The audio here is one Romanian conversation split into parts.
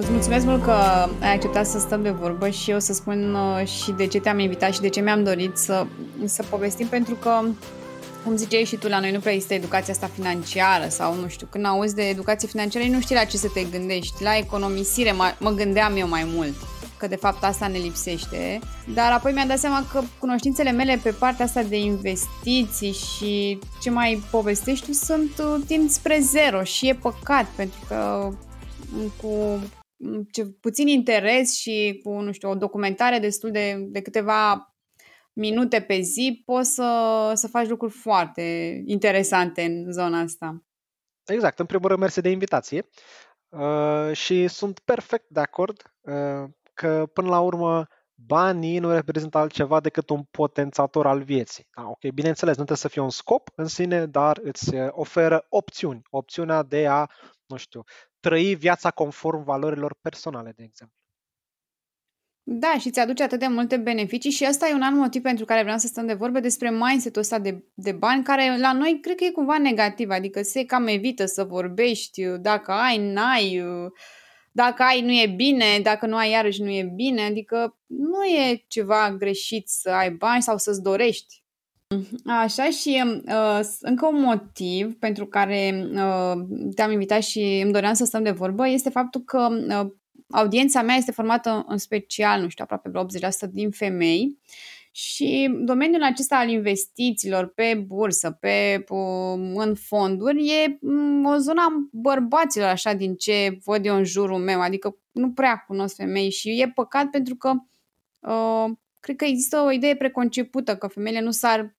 Îți mulțumesc mult că ai acceptat să stăm de vorbă și eu să spun uh, și de ce te-am invitat și de ce mi-am dorit să, să povestim, pentru că, cum ziceai și tu, la noi nu prea există educația asta financiară sau, nu știu, când auzi de educație financiară, nu știi la ce să te gândești. La economisire mă, mă gândeam eu mai mult că de fapt asta ne lipsește, dar apoi mi-am dat seama că cunoștințele mele pe partea asta de investiții și ce mai povestești tu sunt uh, tind spre zero și e păcat pentru că cu ce, puțin interes și cu, nu știu, o documentare destul de, de câteva minute pe zi, poți să, să faci lucruri foarte interesante în zona asta. Exact, în primul rând mersi de invitație uh, și sunt perfect de acord uh, că până la urmă banii nu reprezintă altceva decât un potențator al vieții. Da, ok, bineînțeles, nu trebuie să fie un scop în sine, dar îți oferă opțiuni. Opțiunea de a, nu știu, trăi viața conform valorilor personale, de exemplu. Da, și ți aduce atât de multe beneficii și asta e un alt motiv pentru care vreau să stăm de vorbe despre mindset-ul ăsta de, de bani, care la noi cred că e cumva negativ, adică se cam evită să vorbești, dacă ai, n-ai, dacă ai nu e bine, dacă nu ai iarăși nu e bine, adică nu e ceva greșit să ai bani sau să-ți dorești. Așa și uh, încă un motiv pentru care uh, te-am invitat și îmi doream să stăm de vorbă este faptul că uh, audiența mea este formată în special, nu știu, aproape vreo 80% din femei și domeniul acesta al investițiilor pe bursă, pe, în fonduri, e mm, o zonă a bărbaților, așa, din ce văd eu în jurul meu. Adică nu prea cunosc femei și e păcat pentru că uh, cred că există o idee preconcepută că femeile nu s-ar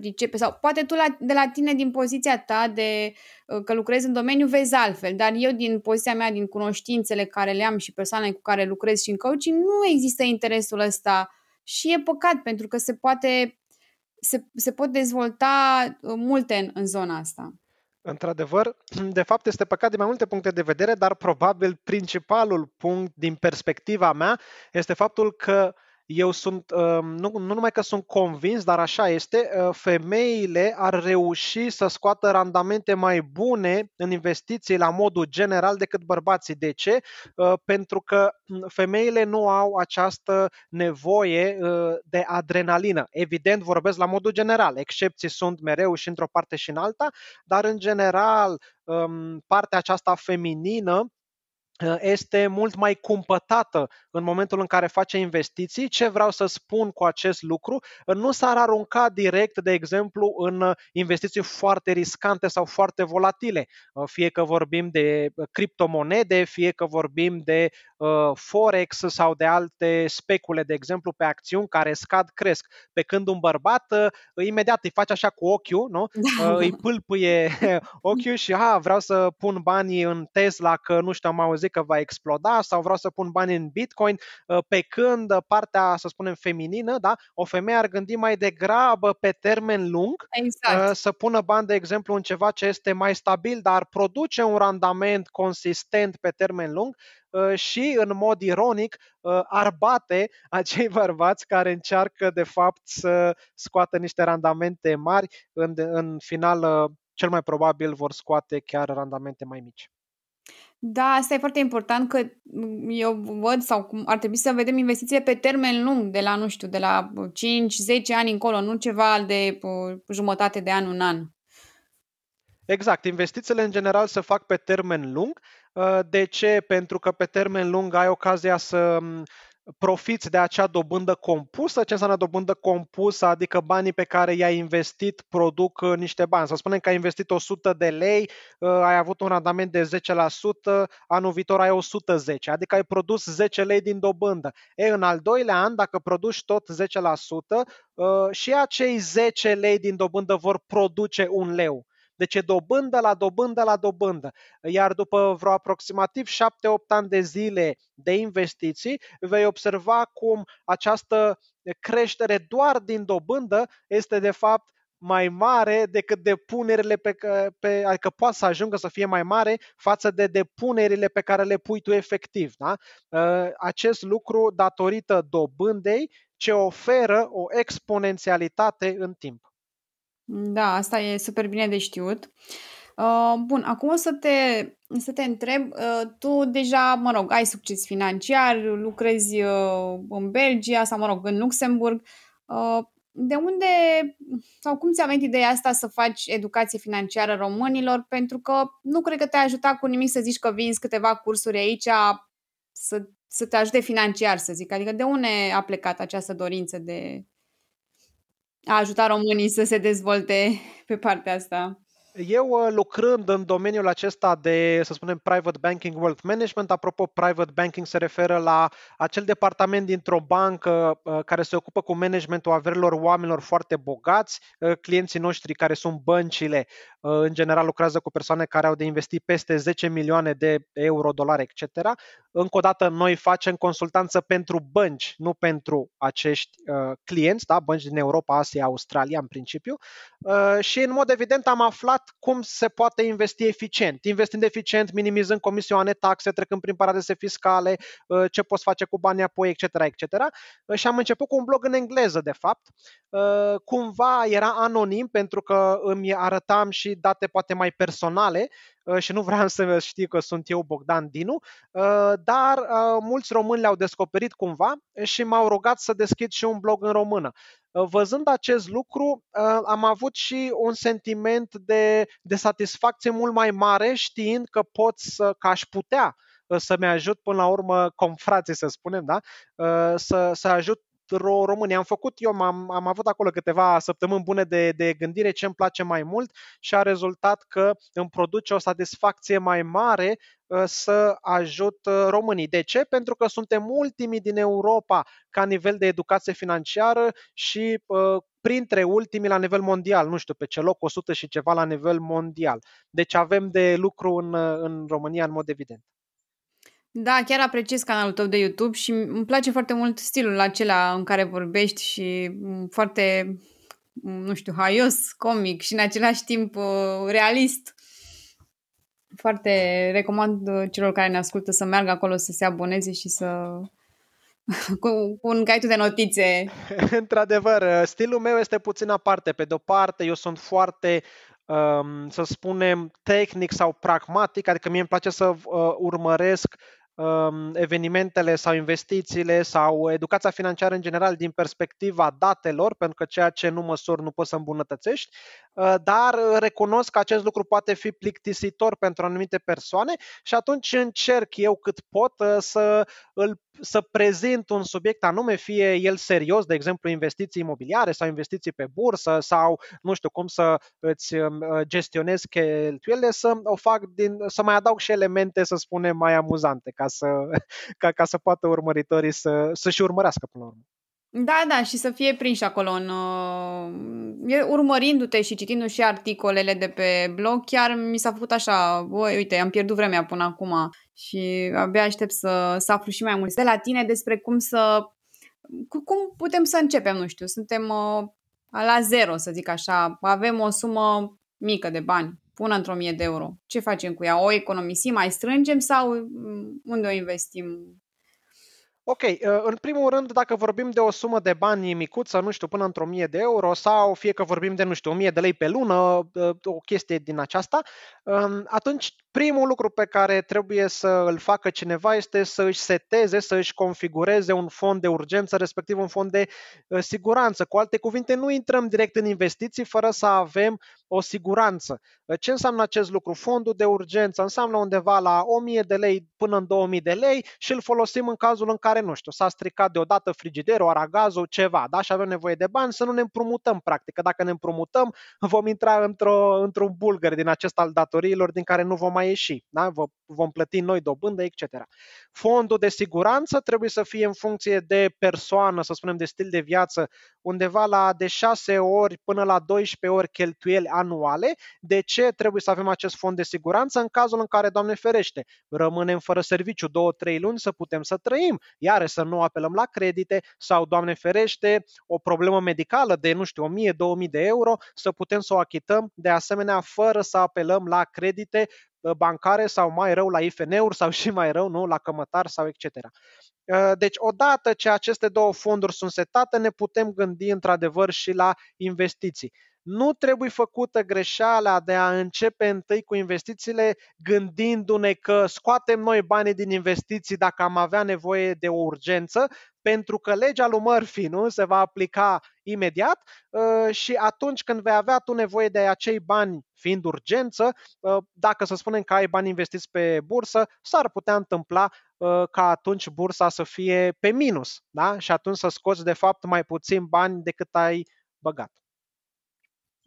pricepe sau poate tu la, de la tine din poziția ta de uh, că lucrezi în domeniu vezi altfel, dar eu din poziția mea, din cunoștințele care le am și persoanele cu care lucrez și în coaching, nu există interesul ăsta și e păcat pentru că se poate se, se pot dezvolta uh, multe în, în zona asta. Într-adevăr, de fapt este păcat din mai multe puncte de vedere, dar probabil principalul punct din perspectiva mea este faptul că eu sunt, um, nu, nu numai că sunt convins, dar așa este, uh, femeile ar reuși să scoată randamente mai bune în investiții la modul general decât bărbații. De ce? Uh, pentru că mm, femeile nu au această nevoie uh, de adrenalină. Evident, vorbesc la modul general. Excepții sunt mereu și într-o parte și în alta, dar în general um, partea aceasta feminină Ă, este mult mai cumpătată în momentul în care face investiții. Ce vreau să spun cu acest lucru? Nu s-ar arunca direct, de exemplu, în investiții foarte riscante sau foarte volatile, ă, fie că vorbim de criptomonede, fie că vorbim de uh, forex sau de alte specule, de exemplu, pe acțiuni care scad, cresc. Pe când un bărbat uh, imediat îi face așa cu ochiul, nu? Da. Uh, îi pâlpâie ochiul și ha, vreau să pun banii în Tesla că nu știu, am auzit că va exploda sau vreau să pun bani în Bitcoin, uh, pe când partea, să spunem, feminină, da, o femeie ar gândi mai degrabă pe termen lung exact. Uh, să pună bani, de exemplu, în ceva ce este mai stabil, dar produce un randament consistent pe termen lung uh, și, în mod ironic, ar bate acei bărbați care încearcă, de fapt, să scoată niște randamente mari, în, în final, cel mai probabil vor scoate chiar randamente mai mici. Da, asta e foarte important că mm, eu văd sau cum ar trebui să vedem investițiile pe termen lung, de la, nu știu, de la 5-10 ani încolo, nu ceva de jumătate de an, un an. Exact, investițiile în general se fac pe termen lung. Ă, de ce? Pentru că pe termen lung ai ocazia să profiți de acea dobândă compusă. Ce înseamnă dobândă compusă? Adică banii pe care i-ai investit produc uh, niște bani. Să spunem că ai investit 100 de lei, uh, ai avut un randament de 10%, anul viitor ai 110, adică ai produs 10 lei din dobândă. E, în al doilea an, dacă produci tot 10%, uh, și acei 10 lei din dobândă vor produce un leu. Deci e dobândă la dobândă la dobândă. Iar după vreo aproximativ 7-8 ani de zile de investiții, vei observa cum această creștere doar din dobândă este de fapt mai mare decât depunerile pe, pe adică poate să ajungă să fie mai mare față de depunerile pe care le pui tu efectiv. Da? Ă, acest lucru datorită dobândei ce oferă o exponențialitate în timp. Da, asta e super bine de știut. Uh, bun, acum o să te, să te întreb, uh, tu deja, mă rog, ai succes financiar, lucrezi uh, în Belgia sau, mă rog, în Luxemburg. Uh, de unde sau cum ți-a venit ideea asta să faci educație financiară românilor? Pentru că nu cred că te-a ajutat cu nimic să zici că vinzi câteva cursuri aici să, să te ajute financiar, să zic. Adică de unde a plecat această dorință de a ajuta românii să se dezvolte pe partea asta? Eu uh, lucrând în domeniul acesta de, să spunem, private banking, wealth management, apropo, private banking se referă la acel departament dintr-o bancă uh, care se ocupă cu managementul averilor oamenilor foarte bogați. Uh, clienții noștri care sunt băncile, în general lucrează cu persoane care au de investit peste 10 milioane de euro, dolari, etc. Încă o dată, noi facem consultanță pentru bănci, nu pentru acești clienți, da? bănci din Europa, Asia, Australia, în principiu. Și, în mod evident, am aflat cum se poate investi eficient. Investind eficient, minimizând comisioane, taxe, trecând prin paradise fiscale, uh, ce poți face cu banii apoi, etc., etc. Uh, și am început cu un blog în engleză, de fapt. Uh, cumva era anonim pentru că îmi arătam și date poate mai personale și nu vreau să știu că sunt eu Bogdan Dinu, dar mulți români le-au descoperit cumva și m-au rugat să deschid și un blog în română. Uh, văzând acest lucru, uh, am avut și un sentiment de, de satisfacție mult mai mare știind că pot să, că aș putea uh, să-mi ajut până la urmă confrații, să spunem, da? să, să ajut România. Am făcut eu, am, am avut acolo câteva săptămâni bune de, de gândire ce îmi place mai mult și a rezultat că îmi produce o satisfacție mai mare uh, să ajut uh, românii. De ce? Pentru că suntem ultimii din Europa ca nivel de educație financiară și uh, printre ultimii la nivel mondial, nu știu, pe ce loc 100 și ceva la nivel mondial. Deci avem de lucru în, în România în mod evident. Da, chiar apreciez canalul tău de YouTube și îmi place foarte mult stilul acela în care vorbești și mm, foarte, mm, nu știu, haios, comic și în același timp uh, realist. Foarte recomand uh, celor care ne ascultă să meargă acolo să se aboneze și să cu, cu un caitul de notițe. Într-adevăr, uh, stilul meu este puțin aparte. Pe de-o parte, eu sunt foarte um, să spunem, tehnic sau pragmatic, adică mie îmi place să uh, urmăresc Um, evenimentele sau investițiile sau educația financiară în general din perspectiva datelor, pentru că ceea ce nu măsori nu poți să îmbunătățești, uh, dar recunosc că acest lucru poate fi plictisitor pentru anumite persoane și atunci încerc eu cât pot uh, să îl să prezint un subiect anume, fie el serios, de exemplu investiții imobiliare sau investiții pe bursă sau nu știu cum să îți um, gestionezi cheltuielile, să o fac din, să mai adaug și elemente, să spunem, mai amuzante, ca să, ca, ca să poată urmăritorii să, să-și urmărească până la urmă. Da, da, și să fie prinși acolo în... Uh, urmărindu-te și citindu și articolele de pe blog, chiar mi s-a făcut așa, băi, uite, am pierdut vremea până acum și abia aștept să, să aflu și mai mult de la tine despre cum să... Cum putem să începem, nu știu, suntem uh, la zero, să zic așa, avem o sumă mică de bani, pună într-o mie de euro. Ce facem cu ea? O economisim, mai strângem sau mm, unde o investim? Ok, uh, în primul rând, dacă vorbim de o sumă de bani micuță, nu știu, până într-o mie de euro sau fie că vorbim de, nu știu, 1000 de lei pe lună, uh, o chestie din aceasta, um, atunci primul lucru pe care trebuie să îl facă cineva este să își seteze, să își configureze un fond de urgență, respectiv un fond de uh, siguranță. Cu alte cuvinte, nu intrăm direct în investiții fără să avem o siguranță. Ce înseamnă acest lucru? Fondul de urgență înseamnă undeva la 1000 de lei până în 2000 de lei și îl folosim în cazul în care, nu știu, s-a stricat deodată frigiderul, aragazul, ceva, da? Și avem nevoie de bani să nu ne împrumutăm, practic. Că dacă ne împrumutăm, vom intra într-o, într-un bulgăr din acest al datoriilor din care nu vom mai ieși, da? Vom plăti noi dobândă, etc. Fondul de siguranță trebuie să fie în funcție de persoană, să spunem, de stil de viață, undeva la de 6 ori până la 12 ori cheltuieli anuale. De ce trebuie să avem acest fond de siguranță? În cazul în care, Doamne ferește, rămânem fără serviciu 2-3 luni să putem să trăim, iar să nu apelăm la credite sau, Doamne ferește, o problemă medicală de, nu știu, 1000-2000 de euro, să putem să o achităm de asemenea fără să apelăm la credite uh, bancare sau mai rău la IFN-uri sau și mai rău, nu, la cămătar sau etc. Uh, deci, odată ce aceste două fonduri sunt setate, ne putem gândi într-adevăr și la investiții. nu trebuie făcută greșeala de a începe întâi cu investițiile gândindu-ne că scoatem noi banii din investiții dacă am avea nevoie de o urgență, pentru că legea lui Murphy nu se va aplica imediat uh, și atunci când vei avea tu nevoie de acei bani fiind urgență, uh, dacă să spunem că ai bani investiți pe bursă, s-ar putea întâmpla uh, ca atunci bursa să fie pe minus da? și atunci să scoți de fapt mai puțin bani decât ai băgat.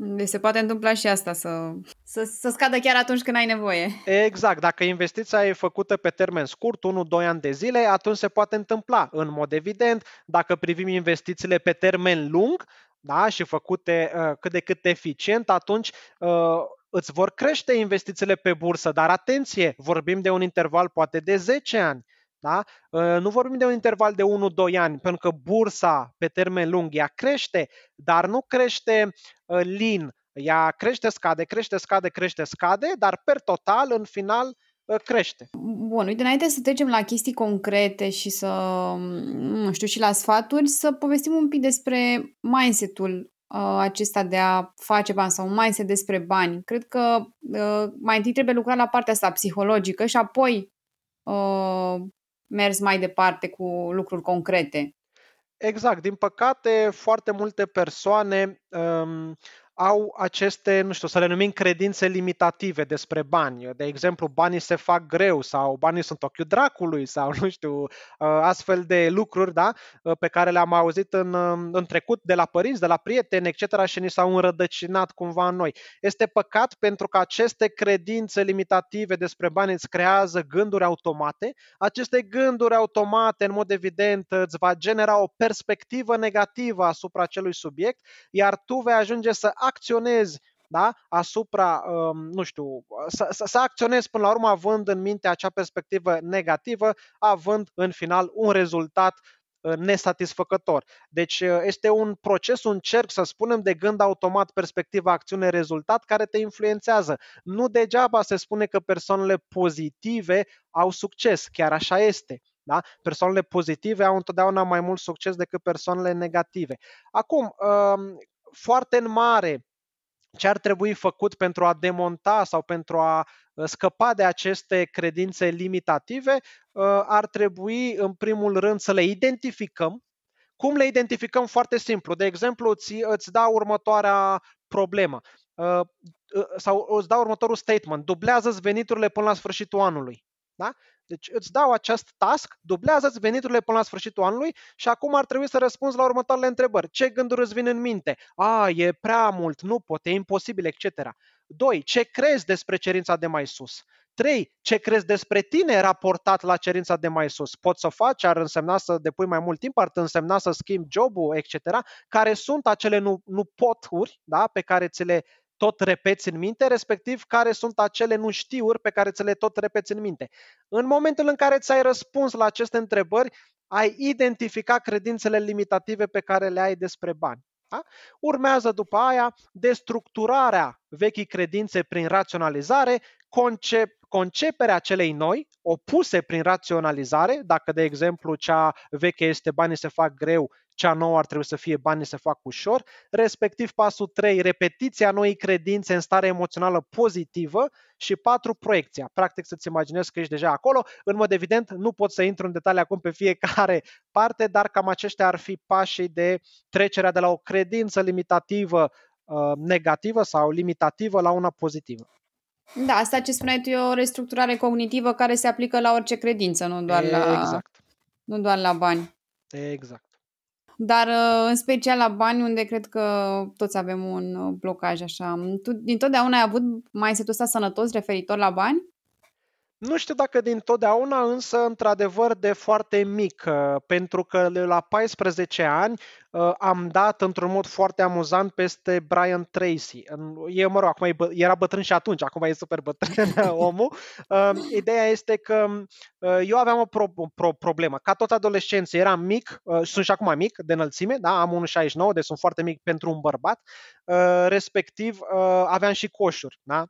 Deci se poate întâmpla și asta, să, să, să scadă chiar atunci când ai nevoie. Exact. Dacă investiția e făcută pe termen scurt, 1-2 ani de zile, atunci se poate întâmpla. În mod evident, dacă privim investițiile pe termen lung da, și făcute uh, cât de cât eficient, atunci uh, îți vor crește investițiile pe bursă. Dar atenție, vorbim de un interval poate de 10 ani. Da? Ă, nu vorbim de un interval de 1-2 ani, pentru că bursa pe termen lung ea crește, dar nu crește ă, lin. Ea crește, scade, crește, scade, crește, scade, dar per total, în final, ă, crește. Bun, uite, înainte să trecem la chestii concrete și să, nu știu, și la sfaturi, să povestim un pic despre mindset-ul acesta de a face bani sau un mindset despre bani. Cred că mai întâi trebuie lucrat la partea asta psihologică și apoi mers mai departe cu lucruri concrete. Exact. Din păcate, foarte multe persoane um, au aceste, nu știu, să le numim credințe limitative despre bani. De exemplu, banii se fac greu sau banii sunt ochiul dracului sau, nu știu, uh, astfel de lucruri, da, uh, pe care le-am auzit în, um, în trecut de la părinți, de la prieteni, etc. și ni s-au înrădăcinat cumva în noi. Este păcat pentru că aceste credințe limitative despre bani îți creează gânduri automate. Aceste gânduri automate, în mod evident, îți va genera o perspectivă negativă asupra acelui subiect, iar tu vei ajunge să acționezi da? asupra, um, nu știu, să, să, să acționezi până la urmă având în minte acea perspectivă negativă, având în final un rezultat uh, nesatisfăcător. Deci uh, este un proces, un cerc, să spunem, de gând automat, perspectiva, acțiune, rezultat, care te influențează. Nu degeaba se spune că persoanele pozitive au succes, chiar așa este. Da? Persoanele pozitive au întotdeauna mai mult succes decât persoanele negative. Acum, um, foarte în mare ce ar trebui făcut pentru a demonta sau pentru a uh, scăpa de aceste credințe limitative, uh, ar trebui în primul rând să le identificăm. Cum le identificăm? Foarte simplu. De exemplu, îți, îți dau următoarea problemă uh, sau îți dau următorul statement. Dublează-ți veniturile până la sfârșitul anului. Da? Deci îți dau acest task, dublează-ți veniturile până la sfârșitul anului și acum ar trebui să răspunzi la următoarele întrebări. Ce gânduri îți vin în minte? A, e prea mult, nu pot, e imposibil, etc. 2. Ce crezi despre cerința de mai sus? 3. Ce crezi despre tine raportat la cerința de mai sus? Poți să faci, ar însemna să depui mai mult timp, ar însemna să schimbi jobul, etc. Care sunt acele nu, nu poturi da, pe care ți le tot repeți în minte, respectiv care sunt acele nu știuri pe care ți le tot repeți în minte. În momentul în care ți-ai răspuns la aceste întrebări, ai identificat credințele limitative pe care le ai despre bani. Da? Urmează după aia destructurarea vechii credințe prin raționalizare, concep, conceperea celei noi, opuse prin raționalizare, dacă de exemplu cea veche este banii se fac greu cea nouă ar trebui să fie banii se fac ușor, respectiv pasul 3, repetiția noii credințe în stare emoțională pozitivă și 4, proiecția. Practic să-ți imaginezi că ești deja acolo. În mod evident, nu pot să intru în detalii acum pe fiecare parte, dar cam aceștia ar fi pașii de trecerea de la o credință limitativă uh, negativă sau limitativă la una pozitivă. Da, asta ce spuneai tu e o restructurare cognitivă care se aplică la orice credință, nu doar la, exact. nu doar la bani. Exact dar uh, în special la bani, unde cred că toți avem un uh, blocaj așa. Tu din totdeauna ai avut mai setul ăsta sănătos referitor la bani? Nu știu dacă din totdeauna, însă într-adevăr de foarte mic, uh, pentru că la 14 ani uh, am dat într-un mod foarte amuzant peste Brian Tracy. E, mă rog, acum e, era bătrân și atunci, acum e super bătrân omul. Uh, ideea este că eu aveam o pro, pro, problemă. Ca toți adolescenții, eram mic, sunt și acum mic de înălțime, da? am 1,69, deci sunt foarte mic pentru un bărbat, respectiv aveam și coșuri da?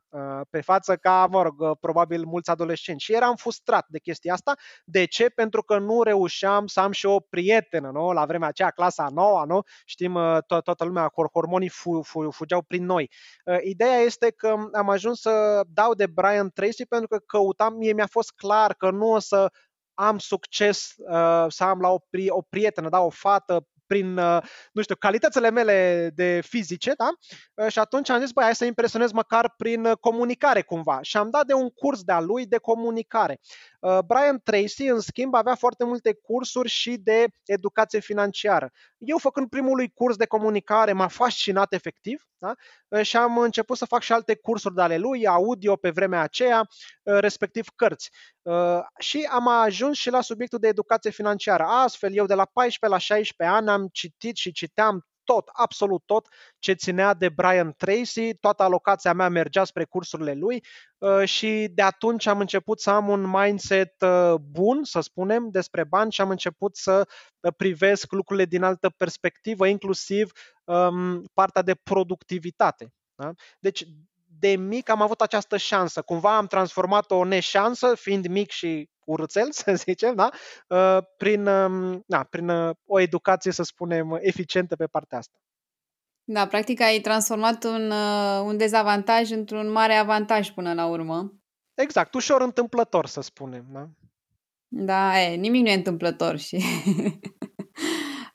pe față ca, mă rog, probabil mulți adolescenți. Și eram frustrat de chestia asta. De ce? Pentru că nu reușeam să am și o prietenă, nu? La vremea aceea, clasa 9 noua, nu? Știm, uh, to- toată lumea, hormonii fu- fu- fugeau prin noi. Uh, ideea este că am ajuns să dau de Brian Tracy pentru că căutam, mie mi-a fost clar că nu o să am succes uh, să am la o, pri- o prietenă, da, o fată prin, uh, nu știu, calitățile mele de fizice, da? Uh, și atunci am zis, băi, hai să impresionez măcar prin uh, comunicare cumva. Și am dat de un curs de-a lui de comunicare. Brian Tracy, în schimb, avea foarte multe cursuri și de educație financiară. Eu, făcând primul curs de comunicare, m-a fascinat efectiv da? și am început să fac și alte cursuri de ale lui, audio pe vremea aceea, respectiv cărți. Și am ajuns și la subiectul de educație financiară. Astfel, eu de la 14 la 16 ani am citit și citeam tot, absolut tot ce ținea de Brian Tracy, toată alocația mea mergea spre cursurile lui uh, și de atunci am început să am un mindset uh, bun, să spunem, despre bani și am început să uh, privesc lucrurile din altă perspectivă, inclusiv um, partea de productivitate. Da? Deci, de mic am avut această șansă. Cumva am transformat o neșansă, fiind mic și urățel, să zicem, da? prin, um, da, prin o educație, să spunem, eficientă pe partea asta. Da, practic ai transformat un, uh, un dezavantaj într-un mare avantaj până la urmă. Exact, ușor întâmplător, să spunem. Da, da e, nimic nu e întâmplător și...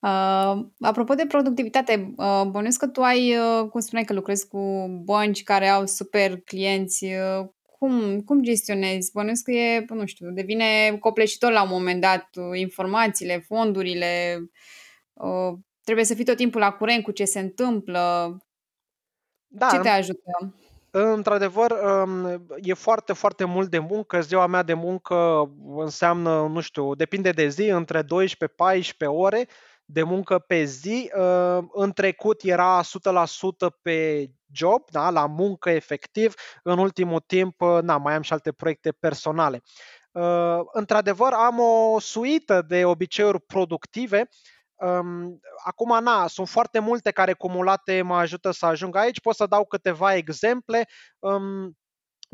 uh, apropo de productivitate, uh, bănuiesc că tu ai, uh, cum spuneai, că lucrezi cu bănci care au super clienți. Uh, cum, cum gestionezi? Bănuiesc că e, nu știu, devine copleșitor la un moment dat uh, informațiile, fondurile, uh, trebuie să fii tot timpul la curent cu ce se întâmplă. Da, ce te ajută? Într-adevăr, um, e foarte, foarte mult de muncă. Ziua mea de muncă înseamnă, nu știu, depinde de zi, între 12-14 ore de muncă pe zi. Uh, în trecut era 100% pe job, da, la muncă efectiv. În ultimul timp, uh, na, mai am și alte proiecte personale. Uh, într-adevăr, am o suită de obiceiuri productive Um, acum, na, sunt foarte multe care cumulate mă ajută să ajung aici. Pot să dau câteva exemple.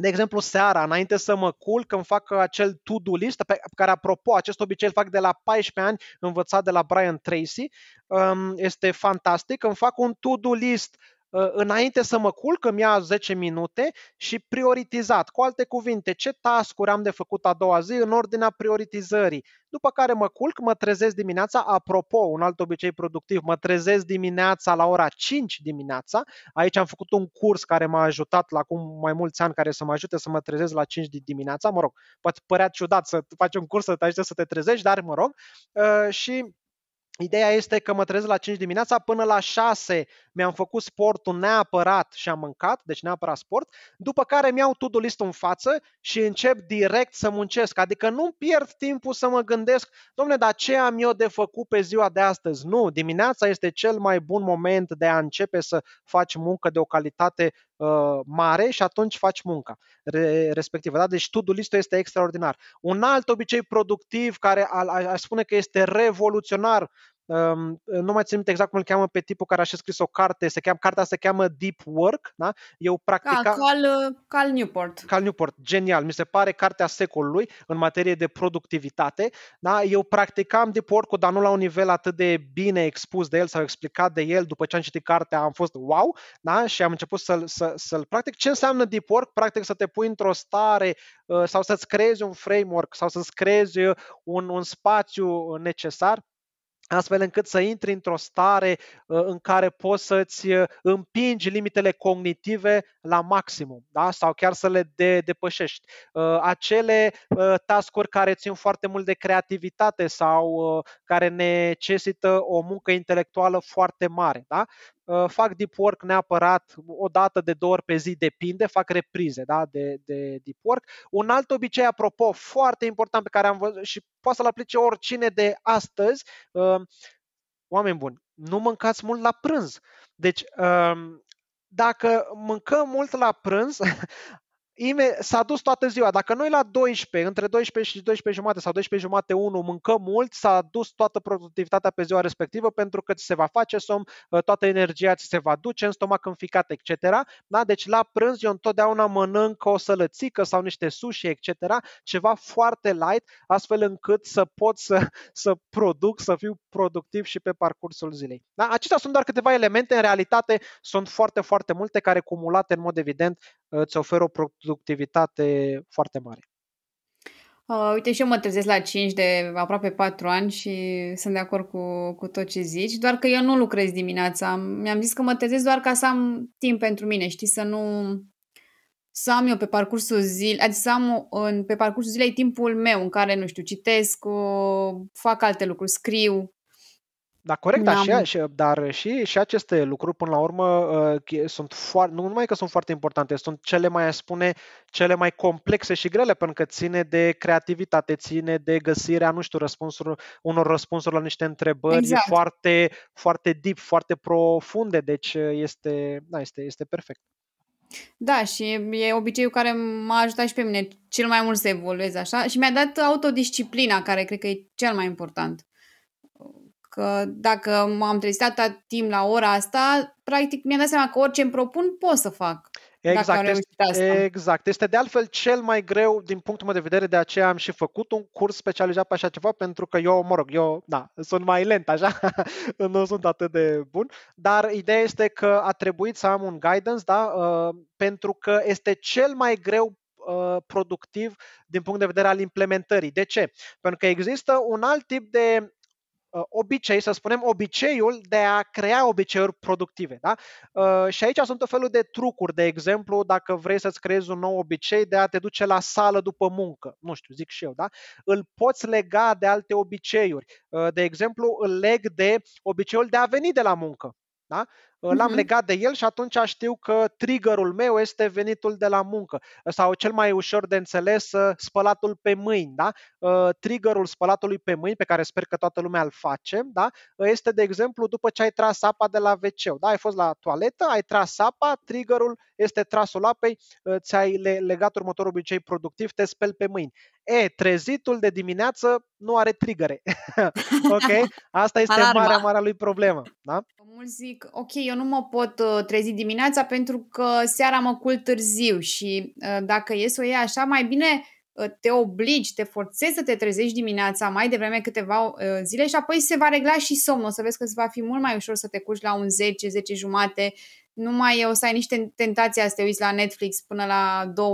Um, de exemplu, seara, înainte să mă culc, îmi fac acel to-do list, pe care, apropo, acest obicei îl fac de la 14 ani, învățat de la Brian Tracy. Um, este fantastic. Îmi fac un to-do list Ă, înainte să mă culc, îmi ia 10 minute și prioritizat. Cu alte cuvinte, ce task am de făcut a doua zi în ordinea prioritizării. După care mă culc, mă trezesc dimineața. Apropo, un alt obicei productiv, mă trezesc dimineața la ora 5 dimineața. Aici am făcut un curs care m-a ajutat la acum mai mulți ani, care să mă ajute să mă trezesc la 5 dimineața. Mă rog, poate părea ciudat să faci un curs să te ajute să te trezești, dar mă rog. Ă, și Ideea este că mă trezesc la 5 dimineața, până la 6 mi-am făcut sportul neapărat și am mâncat, deci neapărat sport, după care mi-au to-do list în față și încep direct să muncesc. Adică nu pierd timpul să mă gândesc, domne, dar ce am eu de făcut pe ziua de astăzi? Nu, dimineața este cel mai bun moment de a începe să faci muncă de o calitate uh, mare și atunci faci munca re- respectivă. Da? Deci to-do list este extraordinar. Un alt obicei productiv care aș spune că este revoluționar nu mai țin minte exact cum îl cheamă pe tipul care a și scris o carte, se cheamă, cartea se cheamă Deep Work, da? Eu practica... Ah, Cal, Cal Newport. Cal Newport, genial, mi se pare cartea secolului în materie de productivitate, da? Eu practicam Deep Work-ul, dar nu la un nivel atât de bine expus de el sau explicat de el, după ce am citit cartea am fost wow, da? Și am început să-l, să, să-l practic. Ce înseamnă Deep Work? Practic să te pui într-o stare uh, sau să-ți creezi un framework sau să-ți creezi un, un spațiu necesar astfel încât să intri într-o stare uh, în care poți să-ți uh, împingi limitele cognitive la maximum da? sau chiar să le de- depășești. Uh, acele tascuri care țin foarte mult de creativitate sau care necesită o muncă intelectuală foarte mare. Da? Uh, fac deep work neapărat o dată de două ori pe zi, depinde, fac reprize da, de, de deep work. Un alt obicei, apropo, foarte important pe care am văzut și poate să-l aplice oricine de astăzi, uh, oameni buni, nu mâncați mult la prânz. Deci, um, dacă mâncăm mult la prânz, s-a dus toată ziua. Dacă noi la 12, între 12 și 12 jumate sau 12 jumate 1 mâncăm mult, s-a dus toată productivitatea pe ziua respectivă pentru că ți se va face somn, ă, toată energia ți se va duce în stomac înficat, etc. Da? Deci la prânz eu întotdeauna mănânc o sălățică sau niște sushi, etc. Ceva foarte light, astfel încât să pot să, să produc, să fiu productiv și pe parcursul zilei. Da? Acestea sunt doar câteva elemente, în realitate sunt foarte, foarte multe care cumulate în mod evident îți oferă o productivitate foarte mare. Uh, uite, și eu mă trezesc la 5 de aproape 4 ani și sunt de acord cu, cu tot ce zici, doar că eu nu lucrez dimineața. Mi-am zis că mă trezesc doar ca să am timp pentru mine, știi, să nu... Să am eu pe parcursul zilei, adică să am în, pe parcursul zilei timpul meu în care, nu știu, citesc, fac alte lucruri, scriu, da, corect, dar și, și, dar și, și aceste lucruri, până la urmă, uh, sunt foarte, nu numai că sunt foarte importante, sunt cele mai, aș spune, cele mai complexe și grele, pentru că ține de creativitate, ține de găsirea, nu știu, răspunsuri, unor răspunsuri la niște întrebări exact. foarte, foarte deep, foarte profunde, deci este, da, este, este perfect. Da, și e obiceiul care m-a ajutat și pe mine cel mai mult să evoluez așa și mi-a dat autodisciplina, care cred că e cel mai important că dacă m-am trezit atâta timp la ora asta, practic mi-am dat seama că orice îmi propun pot să fac. Exact, este, asta. exact. Este de altfel cel mai greu din punctul meu de vedere, de aceea am și făcut un curs specializat pe așa ceva, pentru că eu, mă rog, eu, da, sunt mai lent așa, nu sunt atât de bun, dar ideea este că a trebuit să am un guidance, da, uh, pentru că este cel mai greu uh, productiv din punct de vedere al implementării. De ce? Pentru că există un alt tip de Uh, obicei, să spunem, obiceiul de a crea obiceiuri productive. Da? Uh, și aici sunt o felul de trucuri, de exemplu, dacă vrei să-ți creezi un nou obicei de a te duce la sală după muncă, nu știu, zic și eu, da? îl poți lega de alte obiceiuri. Uh, de exemplu, îl leg de obiceiul de a veni de la muncă. Da? L-am uh-huh. legat de el și atunci știu că triggerul meu este venitul de la muncă. Sau cel mai ușor de înțeles, ă, spălatul pe mâini. Da? Ă, triggerul spălatului pe mâini, pe care sper că toată lumea îl face, da? este, de exemplu, după ce ai tras apa de la wc da? Ai fost la toaletă, ai tras apa, triggerul este trasul apei, ă, ți-ai legat următorul obicei productiv, te speli pe mâini. E, trezitul de dimineață nu are trigăre. ok? Asta este Alarma. marea, marea lui problemă. Da? Mulți zic, ok, eu nu mă pot uh, trezi dimineața pentru că seara mă culc târziu și uh, dacă e să o iei așa, mai bine uh, te obligi, te forțezi să te trezești dimineața mai devreme câteva zile și apoi se va regla și somnul. O să vezi că îți va fi mult mai ușor să te culci la un 10, 10 jumate, nu mai o să ai niște tentația să te uiți la Netflix până la 2,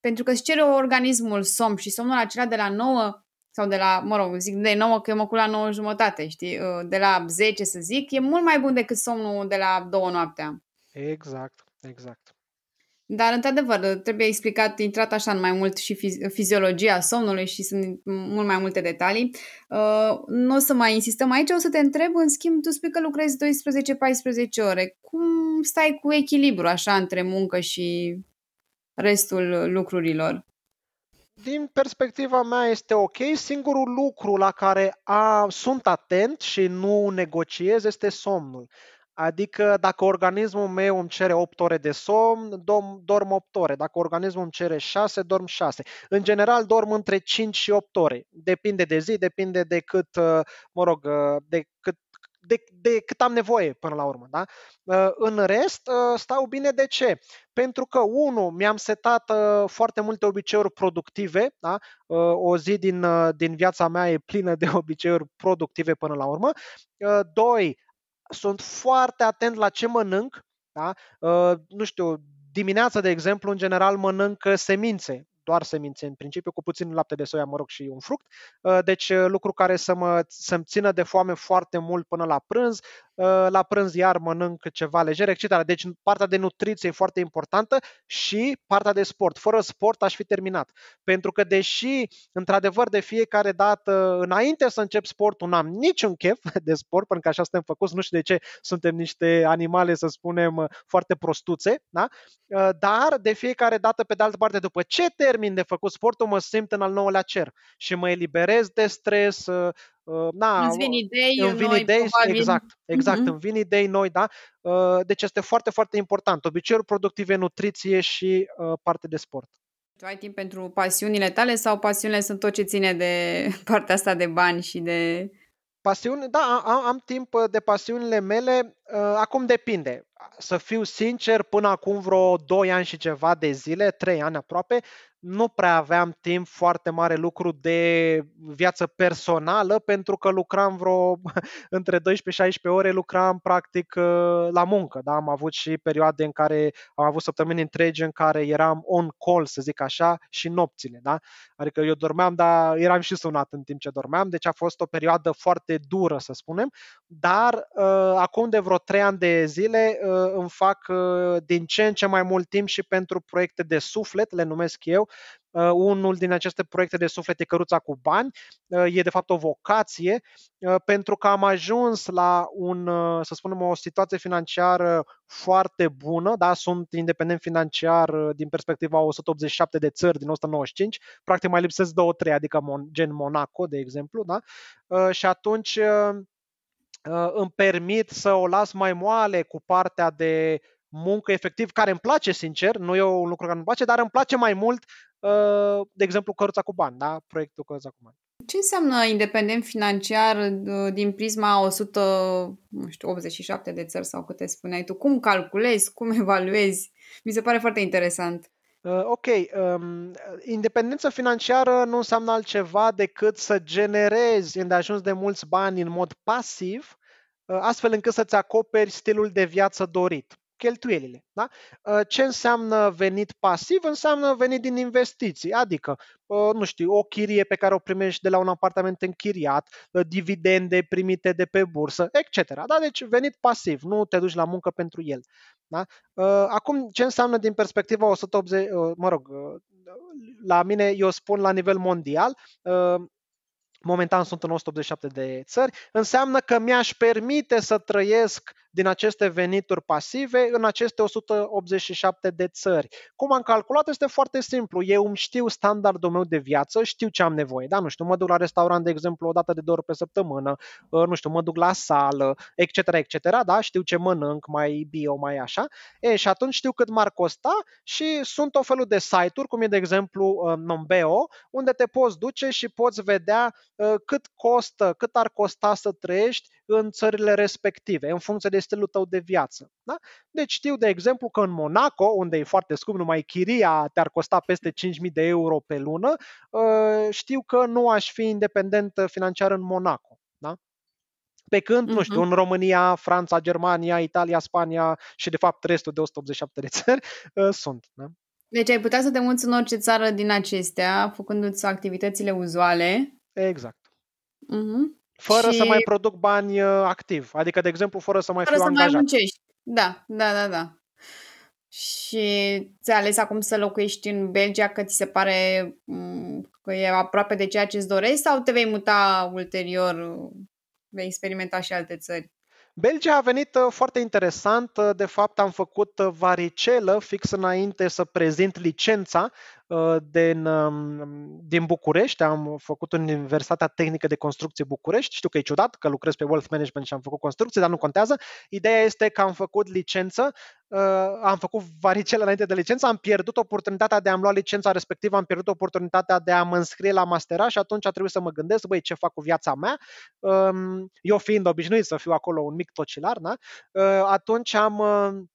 pentru că îți cere organismul somn și somnul acela de la 9 sau de la, mă rog, zic de 9 că eu mă culc la 9 jumătate, știi, uh, de la 10 să zic, e mult mai bun decât somnul de la 2 noaptea. Exact, exact. Dar, într-adevăr, trebuie explicat, intrat așa în mai mult și fiziologia somnului și sunt mult mai multe detalii. Uh, nu o să mai insistăm aici, o să te întreb, în schimb, tu spui că lucrezi 12-14 ore. Cum stai cu echilibru așa între muncă și restul lucrurilor? Din perspectiva mea este ok. Singurul lucru la care a, sunt atent și nu negociez este somnul. Adică dacă organismul meu îmi cere 8 ore de somn, dorm 8 ore. Dacă organismul îmi cere 6, dorm 6. În general dorm între 5 și 8 ore. Depinde de zi, depinde de cât, mă rog, de cât de, de cât am nevoie până la urmă. Da? Uh, în rest, uh, stau bine de ce? Pentru că, unu, mi-am setat uh, foarte multe obiceiuri productive, da? o zi din, din viața mea e plină de obiceiuri productive până la urmă. Doi, sunt foarte atent la ce mănânc, da? nu știu, dimineața, de exemplu, în general mănânc semințe, doar semințe în principiu, cu puțin lapte de soia, mă rog, și un fruct. Uh, deci uh, lucru care să mă, să-mi țină de foame foarte mult până la prânz. Uh, la prânz iar mănânc ceva lejer, etc. Deci partea de nutriție e foarte importantă și partea de sport. Fără sport aș fi terminat. Pentru că deși, într-adevăr, de fiecare dată, înainte să încep sportul, n-am niciun chef de sport, pentru că așa suntem făcuți, nu știu de ce suntem niște animale, să spunem, foarte prostuțe, da? dar de fiecare dată, pe de altă parte, după ce termin de făcut sportul, mă simt în al nouălea cer și mă eliberez de stres, Uh, na, Îți vin idei îmi vin noi, idei, probabil. exact, exact, Mhm. îmi vin idei noi, da? Uh, Deci este foarte, foarte important. Obiceiuri productive, nutriție și uh, parte de sport. Tu ai timp pentru pasiunile tale sau pasiunile sunt tot ce ține de partea asta de bani și de... Pasiune, da, am, am timp uh, de pasiunile mele. uh, Acum depinde. Să fiu sincer, până acum vreo 2 ani și ceva de zile, 3 ani aproape, nu prea aveam timp foarte mare lucru de viață personală pentru că lucram vreo între 12 și 16 ore, lucram practic uh, la muncă. Da? Am avut și perioade în care am avut săptămâni întregi în care eram on call, să zic așa, și nopțile. Da? Adică eu dormeam, dar eram și sunat în timp ce dormeam, deci a fost o perioadă foarte dură, să spunem, dar uh, acum de vreo trei ani de zile uh, îmi fac uh, din ce în ce mai mult timp și pentru proiecte de suflet, le numesc eu. Uh, unul din aceste proiecte de suflet e Căruța cu bani, uh, e de fapt o vocație, uh, pentru că am ajuns la un, uh, să spunem, o situație financiară foarte bună, da? sunt independent financiar uh, din perspectiva 187 de țări din 195, practic mai lipsesc două, trei, adică mon, gen Monaco, de exemplu, da? Uh, și atunci uh, uh, îmi permit să o las mai moale cu partea de muncă efectiv, care îmi place sincer, nu e un lucru care îmi place, dar îmi place mai mult, uh, de exemplu, Căruța cu bani, da? proiectul Căruța cu bani. Ce înseamnă independent financiar uh, din prisma 187 de țări sau câte spuneai tu? Cum calculezi? Cum evaluezi? Mi se pare foarte interesant. Uh, ok, um, independența financiară nu înseamnă altceva decât să generezi îndeajuns de mulți bani în mod pasiv, uh, astfel încât să-ți acoperi stilul de viață dorit, cheltuielile. Da? Uh, ce înseamnă venit pasiv? Înseamnă venit din investiții, adică, uh, nu știu, o chirie pe care o primești de la un apartament închiriat, uh, dividende primite de pe bursă, etc. Da? Deci venit pasiv, nu te duci la muncă pentru el. Da? Uh, Acum, ce înseamnă din perspectiva 180, uh, mă rog, uh, la mine eu spun la nivel mondial, uh, momentan sunt în 187 de țări, înseamnă că mi-aș permite să trăiesc din aceste venituri pasive în aceste 187 de țări. Cum am calculat este foarte simplu. Eu îmi știu standardul meu de viață, știu ce am nevoie. Da, nu știu, mă duc la restaurant, de exemplu, o dată de două ori pe săptămână, uh, nu știu, mă duc la sală, etc., etc., da, știu ce mănânc, mai bio, mai așa. E, și atunci știu cât m-ar costa și sunt o felul de site-uri, cum e de exemplu uh, Nombeo, unde te poți duce și poți vedea uh, cât costă, cât ar costa să trăiești în țările respective, în funcție de stilul tău de viață. Da? Deci știu, de exemplu, că în Monaco, unde e foarte scump, numai chiria te-ar costa peste 5.000 de euro pe lună, uh, știu că nu aș fi independent financiar în Monaco. Da? Pe când, nu știu, Mhm. în România, Franța, Germania, Italia, Spania și, de fapt, restul de 187 de țări uh, sunt. Da? Deci ai putea să te muți în orice țară din acestea, făcându-ți activitățile uzuale. Exact. Mhm. Fără Și- să mai produc bani uh, activ. Adică, de exemplu, fără să mai Fără fiu să mai angajat. muncești. Da, da, da, da. Și ți-ai ales acum să locuiești în Belgia că ți se pare m, că e aproape de ceea ce îți dorești sau te vei muta ulterior, vei experimenta și alte țări? Belgia a venit uh, foarte interesant. Uh, De fapt, am făcut uh, varicelă fix înainte să prezint licența uh, din, um, din București. Am făcut Universitatea Tehnică de Construcție București. Știu că e ciudat că lucrez pe Wealth Management și am făcut construcție, dar nu contează. Ideea este că am făcut licență, uh, am făcut varicelă înainte de licență, am pierdut oportunitatea de a-mi lua licența respectivă, am pierdut oportunitatea de a mă înscrie la masterat și atunci a trebuit să mă gândesc, băi, ce fac cu viața mea? Um, Eu fiind obișnuit să fiu acolo un mic tocilar, da? Uh, atunci am, uh, am-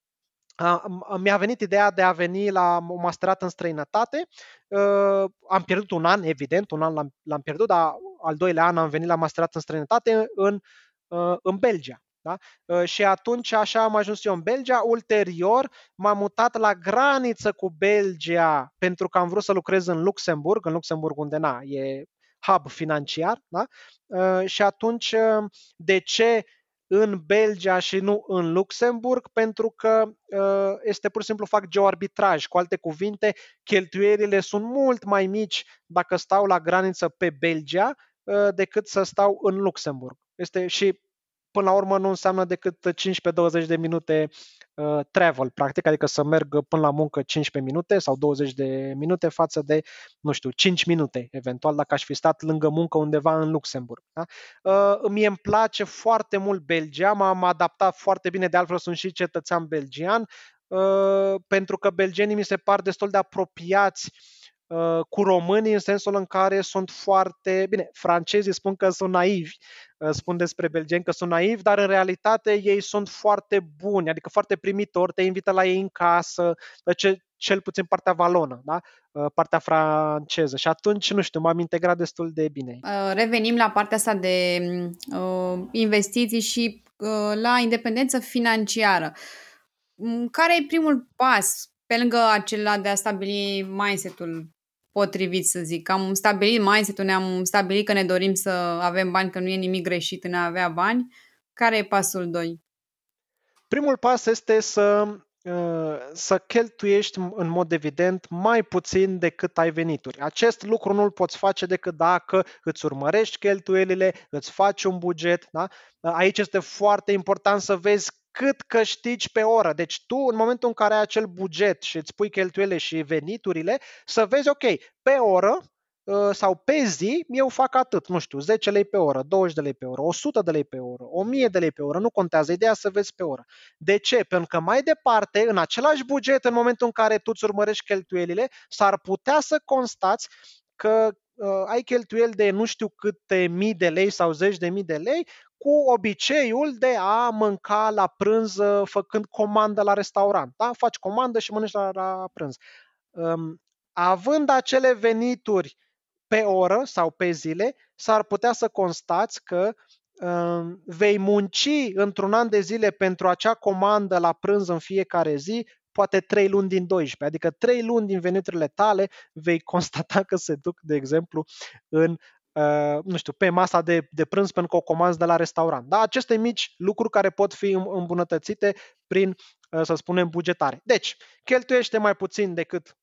mi-a venit ideea de a veni la un masterat în străinătate. Uh, Am pierdut un an, evident, un an l-am, l-am pierdut, dar al doilea an am venit la masterat în străinătate în, uh, în Belgia. Da? Uh, Și atunci așa am ajuns eu în Belgia. Ulterior m-am mutat la graniță cu Belgia pentru că am vrut să lucrez în Luxemburg, în Luxemburg unde na, e hub financiar. Da? Uh, Și atunci uh, de ce în Belgia și nu în Luxemburg, pentru că uh, este pur și simplu fac geoarbitraj. Cu alte cuvinte, cheltuielile sunt mult mai mici dacă stau la graniță pe Belgia uh, decât să stau în Luxemburg. Este și până la urmă nu înseamnă decât 15-20 de minute uh, travel, practic, adică să merg până la muncă 15 minute sau 20 de minute față de, nu știu, 5 minute, eventual, dacă aș fi stat lângă muncă undeva în Luxemburg. Da? Uh, mie îmi place foarte mult Belgia, m-am adaptat foarte bine, de altfel sunt și cetățean belgian, uh, pentru că belgenii mi se par destul de apropiați uh, cu românii în sensul în care sunt foarte, bine, francezii spun că sunt naivi, uh, spun despre belgeni că sunt naivi, dar în realitate ei sunt foarte buni, adică foarte primitori, te invită la ei în casă, ce, cel puțin partea valonă, da? partea franceză. Și atunci, nu știu, m-am integrat destul de bine. Revenim la partea asta de uh, investiții și uh, la independență financiară. Care e primul pas pe lângă acela de a stabili mindset-ul potrivit, să zic. Am stabilit mindset-ul, ne-am stabilit că ne dorim să avem bani, că nu e nimic greșit în a avea bani. Care e pasul 2? Primul pas este să uh, să cheltuiești în mod evident mai puțin decât ai venituri. Acest lucru nu-l poți face decât dacă îți urmărești cheltuielile, îți faci un buget. Da? Aici este foarte important să vezi cât câștigi pe oră. Deci tu, în momentul în care ai acel buget și îți pui cheltuielile și veniturile, să vezi, ok, pe oră ă, sau pe zi, eu fac atât, nu știu, 10 lei pe oră, 20 de lei pe oră, 100 de lei pe oră, 1000 de lei pe oră, nu contează, ideea să vezi pe oră. De ce? Pentru că mai departe, în același buget, în momentul în care tu îți urmărești cheltuielile, s-ar putea să constați că uh, ai cheltuieli de nu știu câte mii de lei sau zeci de mii de lei cu obiceiul de a mânca la prânz uh, făcând comandă la restaurant. Da? Faci comandă și mănânci la, la prânz. Um, având acele venituri pe oră sau pe zile, s-ar putea să constați că um, vei munci într-un an de zile pentru acea comandă la prânz în fiecare zi poate 3 luni din 12, adică 3 luni din veniturile tale vei constata că se duc, de exemplu, în Uh, nu știu, pe masa de, de prânz pentru că o comanzi de la restaurant. Da? Aceste mici lucruri care pot fi îmbunătățite prin, uh, să spunem, bugetare. Deci, cheltuiește mai puțin decât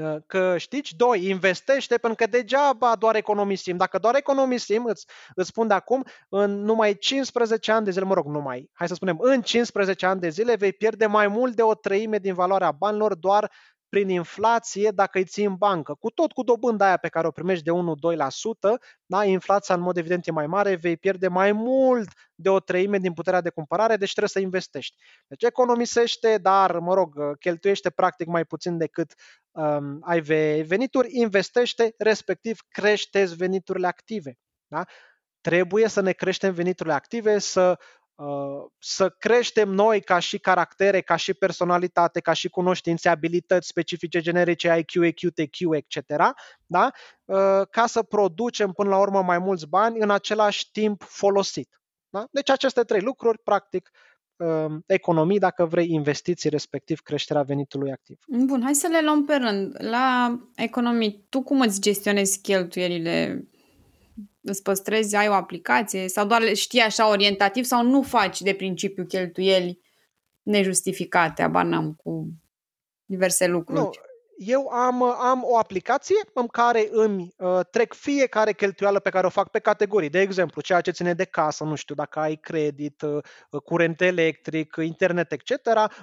uh, că știți, doi, investește pentru că degeaba doar economisim. Dacă doar economisim, îți, îți spun de acum, în numai 15 ani de zile, mă rog, numai, hai să spunem, în 15 ani de zile vei pierde mai mult de o treime din valoarea banilor doar prin inflație dacă îi ții în bancă. Cu tot cu dobânda aia pe care o primești de 1-2%, da, inflația în mod evident e mai mare, vei pierde mai mult de o treime din puterea de cumpărare, deci trebuie să investești. Deci economisește, dar, mă rog, cheltuiește practic mai puțin decât um, ai venituri, investește, respectiv creșteți veniturile active. Da? Trebuie să ne creștem veniturile active, să Uh, să creștem noi ca și caractere, ca și personalitate, ca și cunoștințe, abilități specifice generice, IQ, EQ, TQ, etc., da? Uh, ca să producem până la urmă mai mulți bani în același timp folosit. Da? Deci aceste trei lucruri, practic, um, economii, dacă vrei, investiții, respectiv creșterea venitului activ. Bun, hai să le luăm pe rând. La economii, tu cum îți gestionezi cheltuielile îți păstrezi, ai o aplicație sau doar știi așa orientativ sau nu faci de principiu cheltuieli nejustificate, abar n-am cu diverse lucruri. Nu, eu am, am o aplicație în care îmi uh, trec fiecare cheltuială pe care o fac pe categorii. De exemplu, ceea ce ține de casă, nu știu, dacă ai credit, uh, curent electric, internet, etc.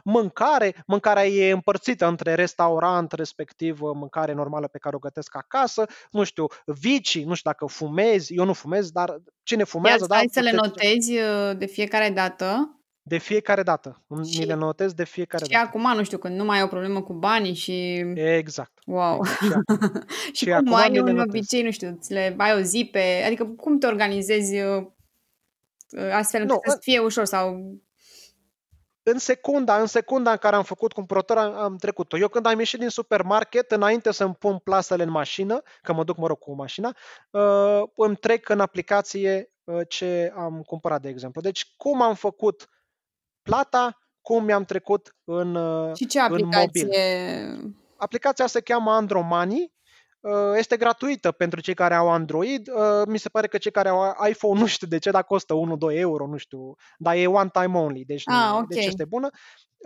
Mâncare, mâncarea e împărțită între restaurant, respectiv uh, mâncare normală pe care o gătesc acasă, nu știu, vicii, nu știu dacă fumezi, eu nu fumez, dar cine fumează, Ia, da? să le notezi uh, de fiecare dată de fiecare dată. Și, Mi le notez de fiecare și dată. Și acum, nu știu, când nu mai ai o problemă cu banii și... Exact. Wow. Exact. și, și cum ai un obicei, nu știu, ți le ai o zi pe... Adică cum te organizezi uh, astfel încât să fie ușor sau în secunda, în secunda în care am făcut cumpărătura, am trecut-o. Eu când am ieșit din supermarket, înainte să-mi pun plasele în mașină, că mă duc, mă rog, cu mașina, uh, îmi trec în aplicație uh, ce am cumpărat, de exemplu. Deci, cum am făcut plata, cum mi-am trecut în, Și ce aplicație? în mobil. Aplicația se cheamă Andromani, uh, este gratuită pentru cei care au Android. Uh, mi se pare că cei care au iPhone nu știu de ce, dar costă 1-2 euro, nu știu, dar e one time only, deci, ah, nu, okay. deci este bună.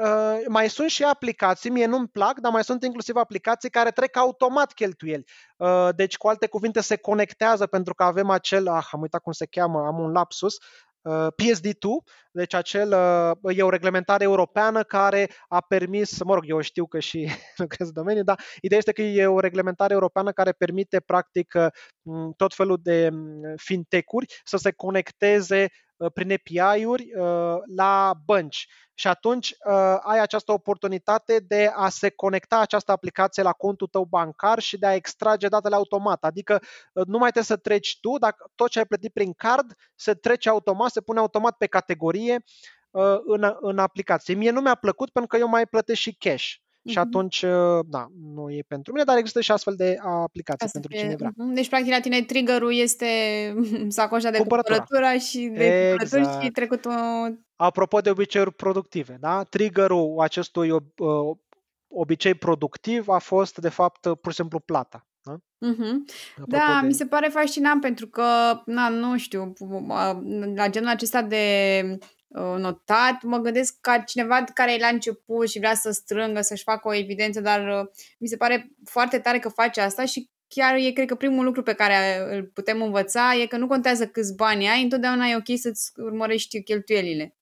Uh, mai sunt și aplicații, mie nu-mi plac, dar mai sunt inclusiv aplicații care trec automat cheltuieli. Uh, deci, cu alte cuvinte, se conectează pentru că avem acel, ah, am uitat cum se cheamă, am un lapsus, Uh, PSD2, deci acel, uh, e o reglementare europeană care a permis, mă rog, eu știu că și lucrez în domeniu, dar ideea este că e o reglementare europeană care permite practic uh, tot felul de fintech-uri să se conecteze prin API-uri la bănci și atunci uh, ai această oportunitate de a se conecta această aplicație la contul tău bancar și de a extrage datele automat. Adică uh, nu mai trebuie să treci tu, dacă tot ce ai plătit prin card se trece automat, se pune automat pe categorie uh, în, în aplicație. Mie nu mi-a plăcut pentru că eu mai plătesc și cash. Și mhm. atunci, uh, da, nu e pentru mine, dar există și astfel de aplicații Asta pentru cine vrea. Mhm. Deci, practic, la tine triggerul este sacoșa de cumpărătura și de exact. și trecut o... Apropo de obiceiuri productive, da? Triggerul acestui uh, obicei productiv a fost, de fapt, pur și simplu plata. Da? Uh-huh. Da, de... mi se pare fascinant pentru că, na, nu știu, la genul acesta de Uh, notat. Mă gândesc ca cineva care e la început și vrea să strângă, să-și facă o evidență, dar uh, mi se pare foarte tare că face asta și chiar e, cred că, primul lucru pe care îl putem învăța e că nu contează câți bani ai, întotdeauna e ok să-ți urmărești cheltuielile.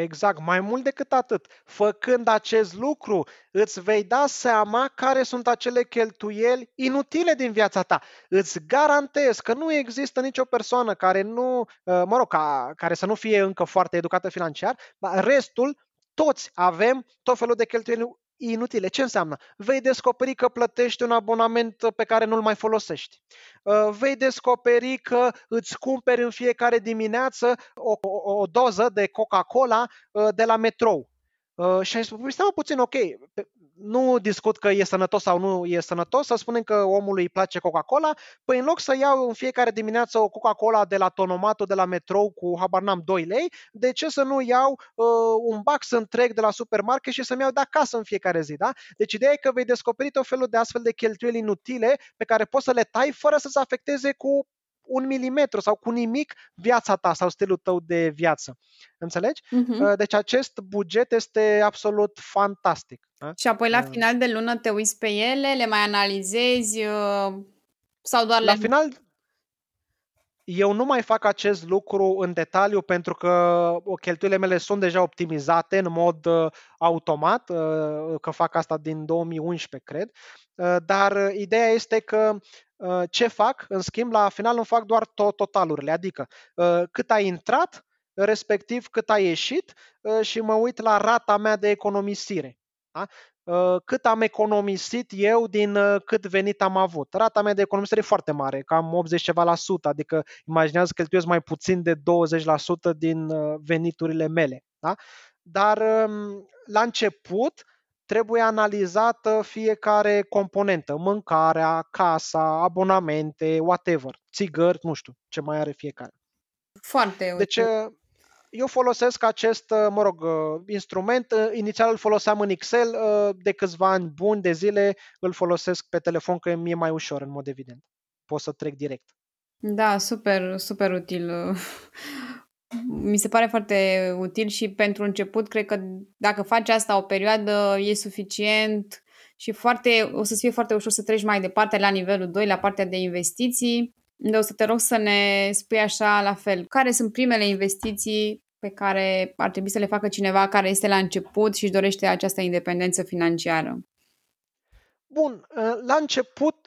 Exact, mai mult decât atât. Făcând acest lucru, îți vei da seama care sunt acele cheltuieli inutile din viața ta. Îți garantez că nu există nicio persoană care nu, uh, mă rog, care să nu fie încă foarte educată financiar, dar restul toți avem tot felul de cheltuieli inutile. Ce înseamnă? Vei descoperi că plătești un abonament pe care nu-l mai folosești. Uh, vei descoperi că îți cumperi în fiecare dimineață o, o, o doză de Coca-Cola uh, de la metrou. Uh, și ai spus, păi stai puțin, ok, nu discut că e sănătos sau nu e sănătos, să spunem că omului îi place Coca-Cola, păi în loc să iau în fiecare dimineață o Coca-Cola de la Tonomato, de la metrou cu, habar n-am, 2 lei, de ce să nu iau uh, un box întreg de la supermarket și să-mi iau de acasă în fiecare zi, da? Deci ideea e că vei descoperi tot felul de astfel de cheltuieli inutile pe care poți să le tai fără să se afecteze cu un milimetru sau cu nimic viața ta sau stilul tău de viață. Înțelegi? Uh-huh. Deci acest buget este absolut fantastic. Da? Și apoi la uh. final de lună te uiți pe ele, le mai analizezi uh, sau doar la le... final eu nu mai fac acest lucru în detaliu pentru că cheltuielile mele sunt deja optimizate în mod uh, automat, uh, că fac asta din 2011, cred. Uh, dar ideea este că ce fac, în schimb, la final nu fac doar to- totalurile, adică cât a intrat, respectiv cât a ieșit și mă uit la rata mea de economisire. Da? Uh, cât am economisit eu din uh, cât venit am avut. Rata mea de economisire e foarte mare, cam 80 ceva la sută, adică imaginează că cheltuiesc mai puțin de 20% din uh, veniturile mele. Da? Dar um, la început trebuie analizată fiecare componentă, mâncarea, casa, abonamente, whatever, țigări, nu știu ce mai are fiecare. Foarte Deci, eu folosesc acest, uh, mă rog, uh, instrument. Uh, inițial îl foloseam în Excel, de câțiva ani buni de zile îl folosesc pe telefon, că mi-e mai ușor, în mod evident. Pot să trec direct. Da, super, super util. Mi se pare foarte util și pentru început, cred că dacă faci asta o perioadă, e suficient și foarte, o să fie foarte ușor să treci mai departe la nivelul 2, la partea de investiții de o să te rog să ne spui așa la fel, care sunt primele investiții pe care ar trebui să le facă cineva care este la început și își dorește această independență financiară? Bun, la început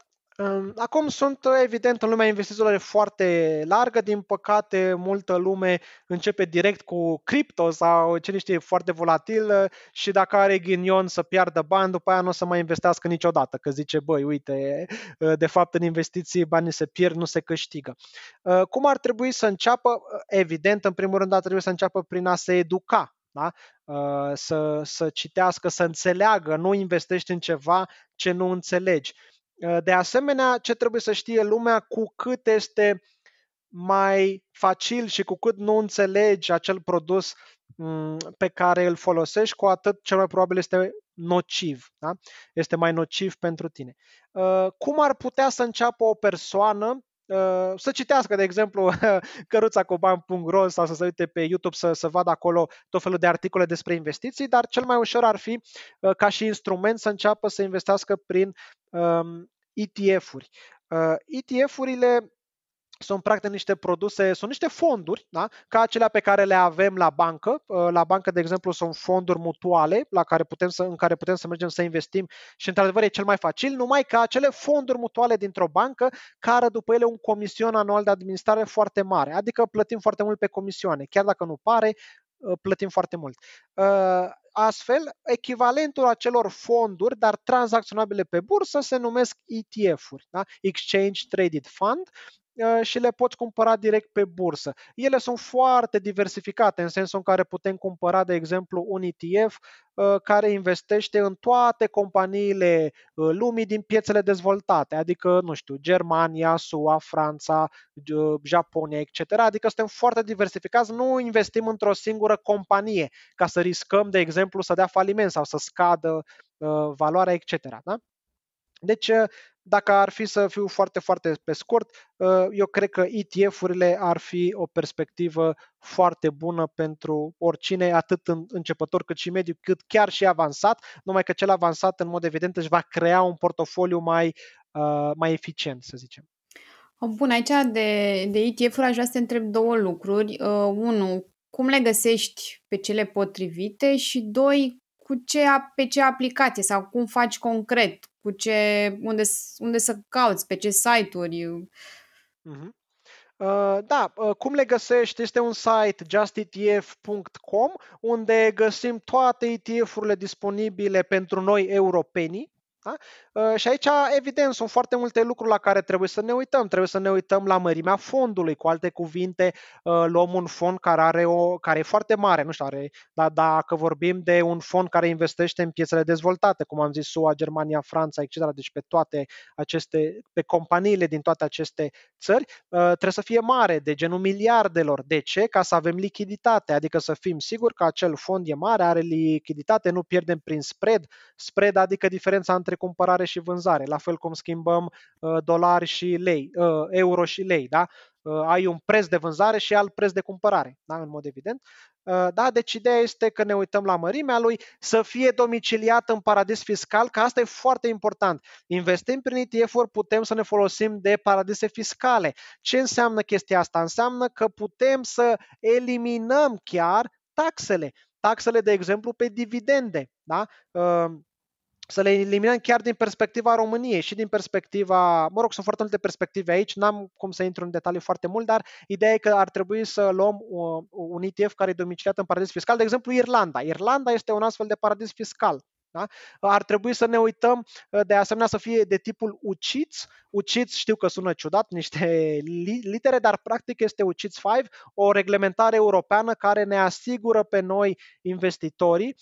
Acum sunt, evident, în lumea investițiilor foarte largă. Din păcate, multă lume începe direct cu cripto sau ce știe, foarte volatil și dacă are ghinion să piardă bani, după aia nu o să mai investească niciodată, că zice, băi, uite, de fapt în investiții banii se pierd, nu se câștigă. Cum ar trebui să înceapă? Evident, în primul rând ar trebui să înceapă prin a se educa da? Să, să citească, să înțeleagă, nu investești în ceva ce nu înțelegi. Uh, de asemenea, ce trebuie să știe lumea, cu cât este mai facil și cu cât nu înțelegi acel produs mm, pe care îl folosești, cu atât cel mai probabil este nociv. Da? Este mai nociv pentru tine. Uh, cum ar putea să înceapă o persoană uh, să citească, de exemplu, căruțacoban.ro sau să se uite pe YouTube să, să vadă acolo tot felul de articole despre investiții, dar cel mai ușor ar fi ca și instrument să înceapă să investească prin um, ETF-uri. Uh, ETF-urile sunt practic niște produse, sunt niște fonduri, da? ca acelea pe care le avem la bancă. Uh, la bancă, de exemplu, sunt fonduri mutuale la care putem să, în care putem să mergem să investim și, într-adevăr, e cel mai facil, numai că acele fonduri mutuale dintr-o bancă care după ele un comision anual de administrare foarte mare, adică plătim foarte mult pe comisioane. Chiar dacă nu pare, uh, plătim foarte mult. Uh, astfel, echivalentul acelor fonduri, dar tranzacționabile pe bursă, se numesc ETF-uri, da? Exchange Traded Fund, Uh, și le poți cumpăra direct pe bursă. Ele sunt foarte diversificate în sensul în care putem cumpăra, de exemplu, un ETF uh, care investește în toate companiile uh, lumii din piețele dezvoltate, adică, nu știu, Germania, SUA, Franța, Japonia, etc. Adică suntem foarte diversificați, nu investim într-o singură companie ca să riscăm, de exemplu, să dea faliment sau să scadă valoarea, etc. Da? Deci, dacă ar fi să fiu foarte, foarte pe scurt, uh, eu cred că ETF-urile ar fi o perspectivă foarte bună pentru oricine, atât începător cât și mediu, cât chiar și avansat, numai că cel avansat, în mod evident, își va crea un portofoliu mai, uh, mai eficient, să zicem. Bun, aici de, de ETF-uri aș vrea să te întreb două lucruri. Uh, unu, cum le găsești pe cele potrivite și doi, cu ce, pe ce aplicație sau cum faci concret cu ce, unde, unde să cauți, pe ce site-uri. Uh-huh. Uh, da, uh, cum le găsești? Este un site justetf.com unde găsim toate ETF-urile disponibile pentru noi europenii da? Uh, și aici, evident, sunt foarte multe lucruri la care trebuie să ne uităm. Trebuie să ne uităm la mărimea fondului. Cu alte cuvinte, uh, luăm un fond care, are o, care e foarte mare. Nu știu, are, dar dacă vorbim de un fond care investește în piețele dezvoltate, cum am zis, SUA, Germania, Franța, etc., deci pe toate aceste, pe companiile din toate aceste țări, uh, trebuie să fie mare, de genul miliardelor. De ce? Ca să avem lichiditate, adică să fim siguri că acel fond e mare, are lichiditate, nu pierdem prin spread. Spread adică diferența între între cumpărare și vânzare, la fel cum schimbăm uh, dolari și lei, uh, euro și lei, da? Uh, ai un preț de vânzare și alt preț de cumpărare, da? în mod evident. Da, deci ideea este că ne uităm la mărimea lui, să fie domiciliat în paradis fiscal, că asta e foarte important. Investim prin ETF-uri, putem să ne folosim de paradise fiscale. Ce înseamnă chestia asta? Înseamnă că putem să eliminăm chiar taxele. Taxele, de exemplu, pe dividende. Da? Să le eliminăm chiar din perspectiva României și din perspectiva, mă rog, sunt foarte multe perspective aici, n-am cum să intru în detalii foarte mult, dar ideea e că ar trebui să luăm un ETF care e domiciliat în paradis fiscal, de exemplu Irlanda. Irlanda este un astfel de paradis fiscal. Da? Ar trebui să ne uităm de asemenea să fie de tipul UCITS. UCITS știu că sună ciudat, niște litere, dar practic este UCITS 5, o reglementare europeană care ne asigură pe noi investitorii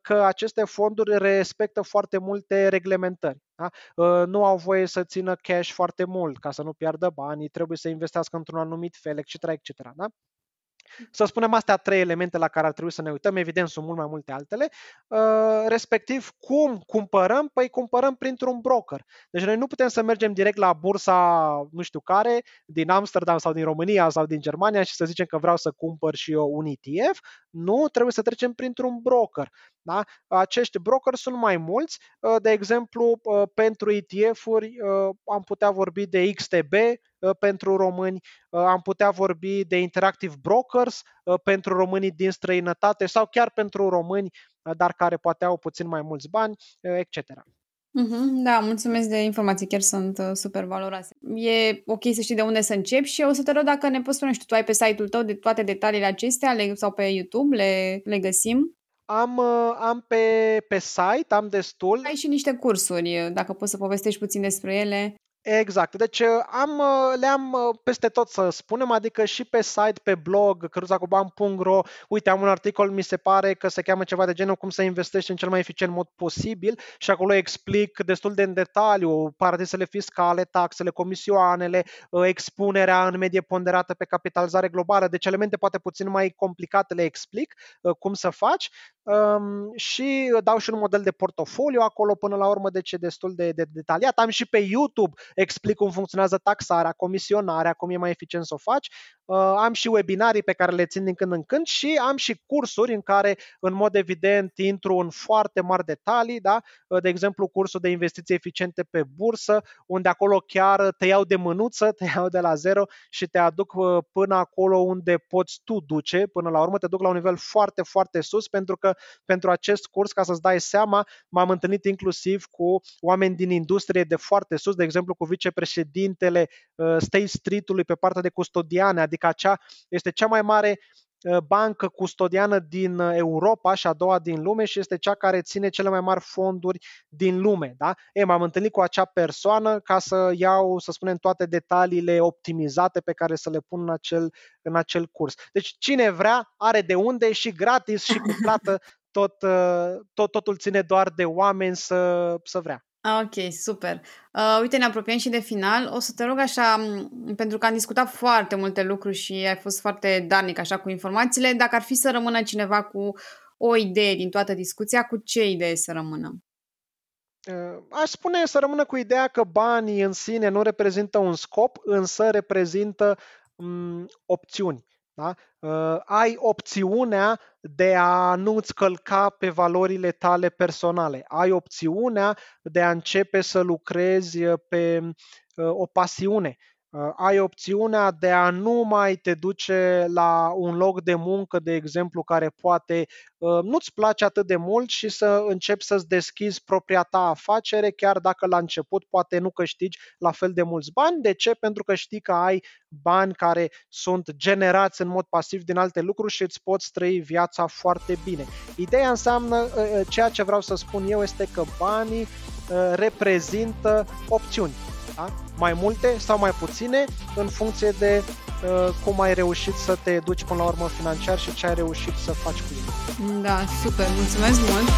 că aceste fonduri respectă foarte multe reglementări. Da? Nu au voie să țină cash foarte mult ca să nu piardă banii, trebuie să investească într-un anumit fel, etc. etc. Da? Să spunem astea trei elemente la care ar trebui să ne uităm, evident sunt mult mai multe altele, uh, respectiv cum cumpărăm? Păi cumpărăm printr-un broker. Deci noi nu putem să mergem direct la bursa nu știu care, din Amsterdam sau din România sau din Germania și să zicem că vreau să cumpăr și eu un ETF. Nu, trebuie să trecem printr-un broker. Da? Acești brokeri sunt mai mulți. Uh, de exemplu, uh, pentru ETF-uri am putea vorbi de XTB, Uh, pentru români, uh, am putea vorbi de interactive brokers uh, pentru românii din străinătate sau chiar pentru români, dar care poate au puțin mai mulți bani, etc. Mhm, da, mulțumesc de informații, chiar sunt super valoroase. E ok să știi de unde să începi și o să te rog dacă ne poți spune, știu, tu ai pe site-ul tău de toate detaliile acestea le, sau pe YouTube, le, le găsim? Am, am pe, pe site, am destul. Ai și niște cursuri, dacă poți să povestești puțin despre ele. Exact. Deci uh, am, uh, le-am uh, peste tot să spunem, adică și pe site, pe blog, cruzacuban.ro, uite, am un articol, mi se pare că se cheamă ceva de genul cum să investești în cel mai eficient mod posibil și acolo explic destul de în detaliu paradisele fiscale, taxele, comisioanele, expunerea în medie ponderată pe capitalizare globală, deci elemente poate puțin mai complicate le explic cum să faci um, și dau și un model de portofoliu acolo până la urmă, deci e destul de, de detaliat. Am și pe YouTube explic cum funcționează taxarea, comisionarea, cum e mai eficient să o faci. Uh, am și webinarii pe care le țin din când în când și am și cursuri în care, în mod evident, intru în foarte mari detalii, da? Uh, de exemplu, cursul de investiții eficiente pe bursă, unde acolo chiar te iau de mânuță, te iau de la zero și te aduc uh, până acolo unde poți tu duce, până la urmă te duc la un nivel foarte, foarte sus, pentru că pentru acest curs, ca să-ți dai seama, m-am întâlnit inclusiv cu oameni din industrie de foarte sus, de exemplu cu vicepreședintele State Street-ului pe partea de custodiane, adică acea este cea mai mare Uh, bancă custodiană din uh, Europa și a doua din lume și este cea care ține cele mai mari fonduri din lume. Da? E, m-am întâlnit cu acea persoană ca să iau, să spunem, toate detaliile optimizate pe care să le pun în acel, în acel curs. Deci cine vrea are de unde și gratis și cu plată tot, uh, tot, totul ține doar de oameni să, să vrea. Ok, super. Uh, uite, ne apropiem și de final. O să te rog așa, pentru că am discutat foarte multe lucruri și ai fost foarte darnic așa cu informațiile, dacă ar fi să rămână cineva cu o idee din toată discuția, cu ce idee să rămână? Uh, aș spune să rămână cu ideea că banii în sine nu reprezintă un scop, însă reprezintă um, opțiuni. Da? Uh, ai opțiunea de a nu-ți călca pe valorile tale personale. Ai opțiunea de a începe să lucrezi uh, pe uh, o pasiune. Uh, ai opțiunea de a nu mai te duce la un loc de muncă, de exemplu, care poate uh, nu-ți place atât de mult și să începi să-ți deschizi propria ta afacere, chiar dacă la început poate nu câștigi la fel de mulți bani. De ce? Pentru că știi că ai bani care sunt generați în mod pasiv din alte lucruri și îți poți trăi viața foarte bine. Ideea înseamnă, uh, ceea ce vreau să spun eu este că banii reprezintă opțiuni da? mai multe sau mai puține în funcție de uh, cum ai reușit să te duci până la urmă financiar și ce ai reușit să faci cu ele. Da, super, mulțumesc mult!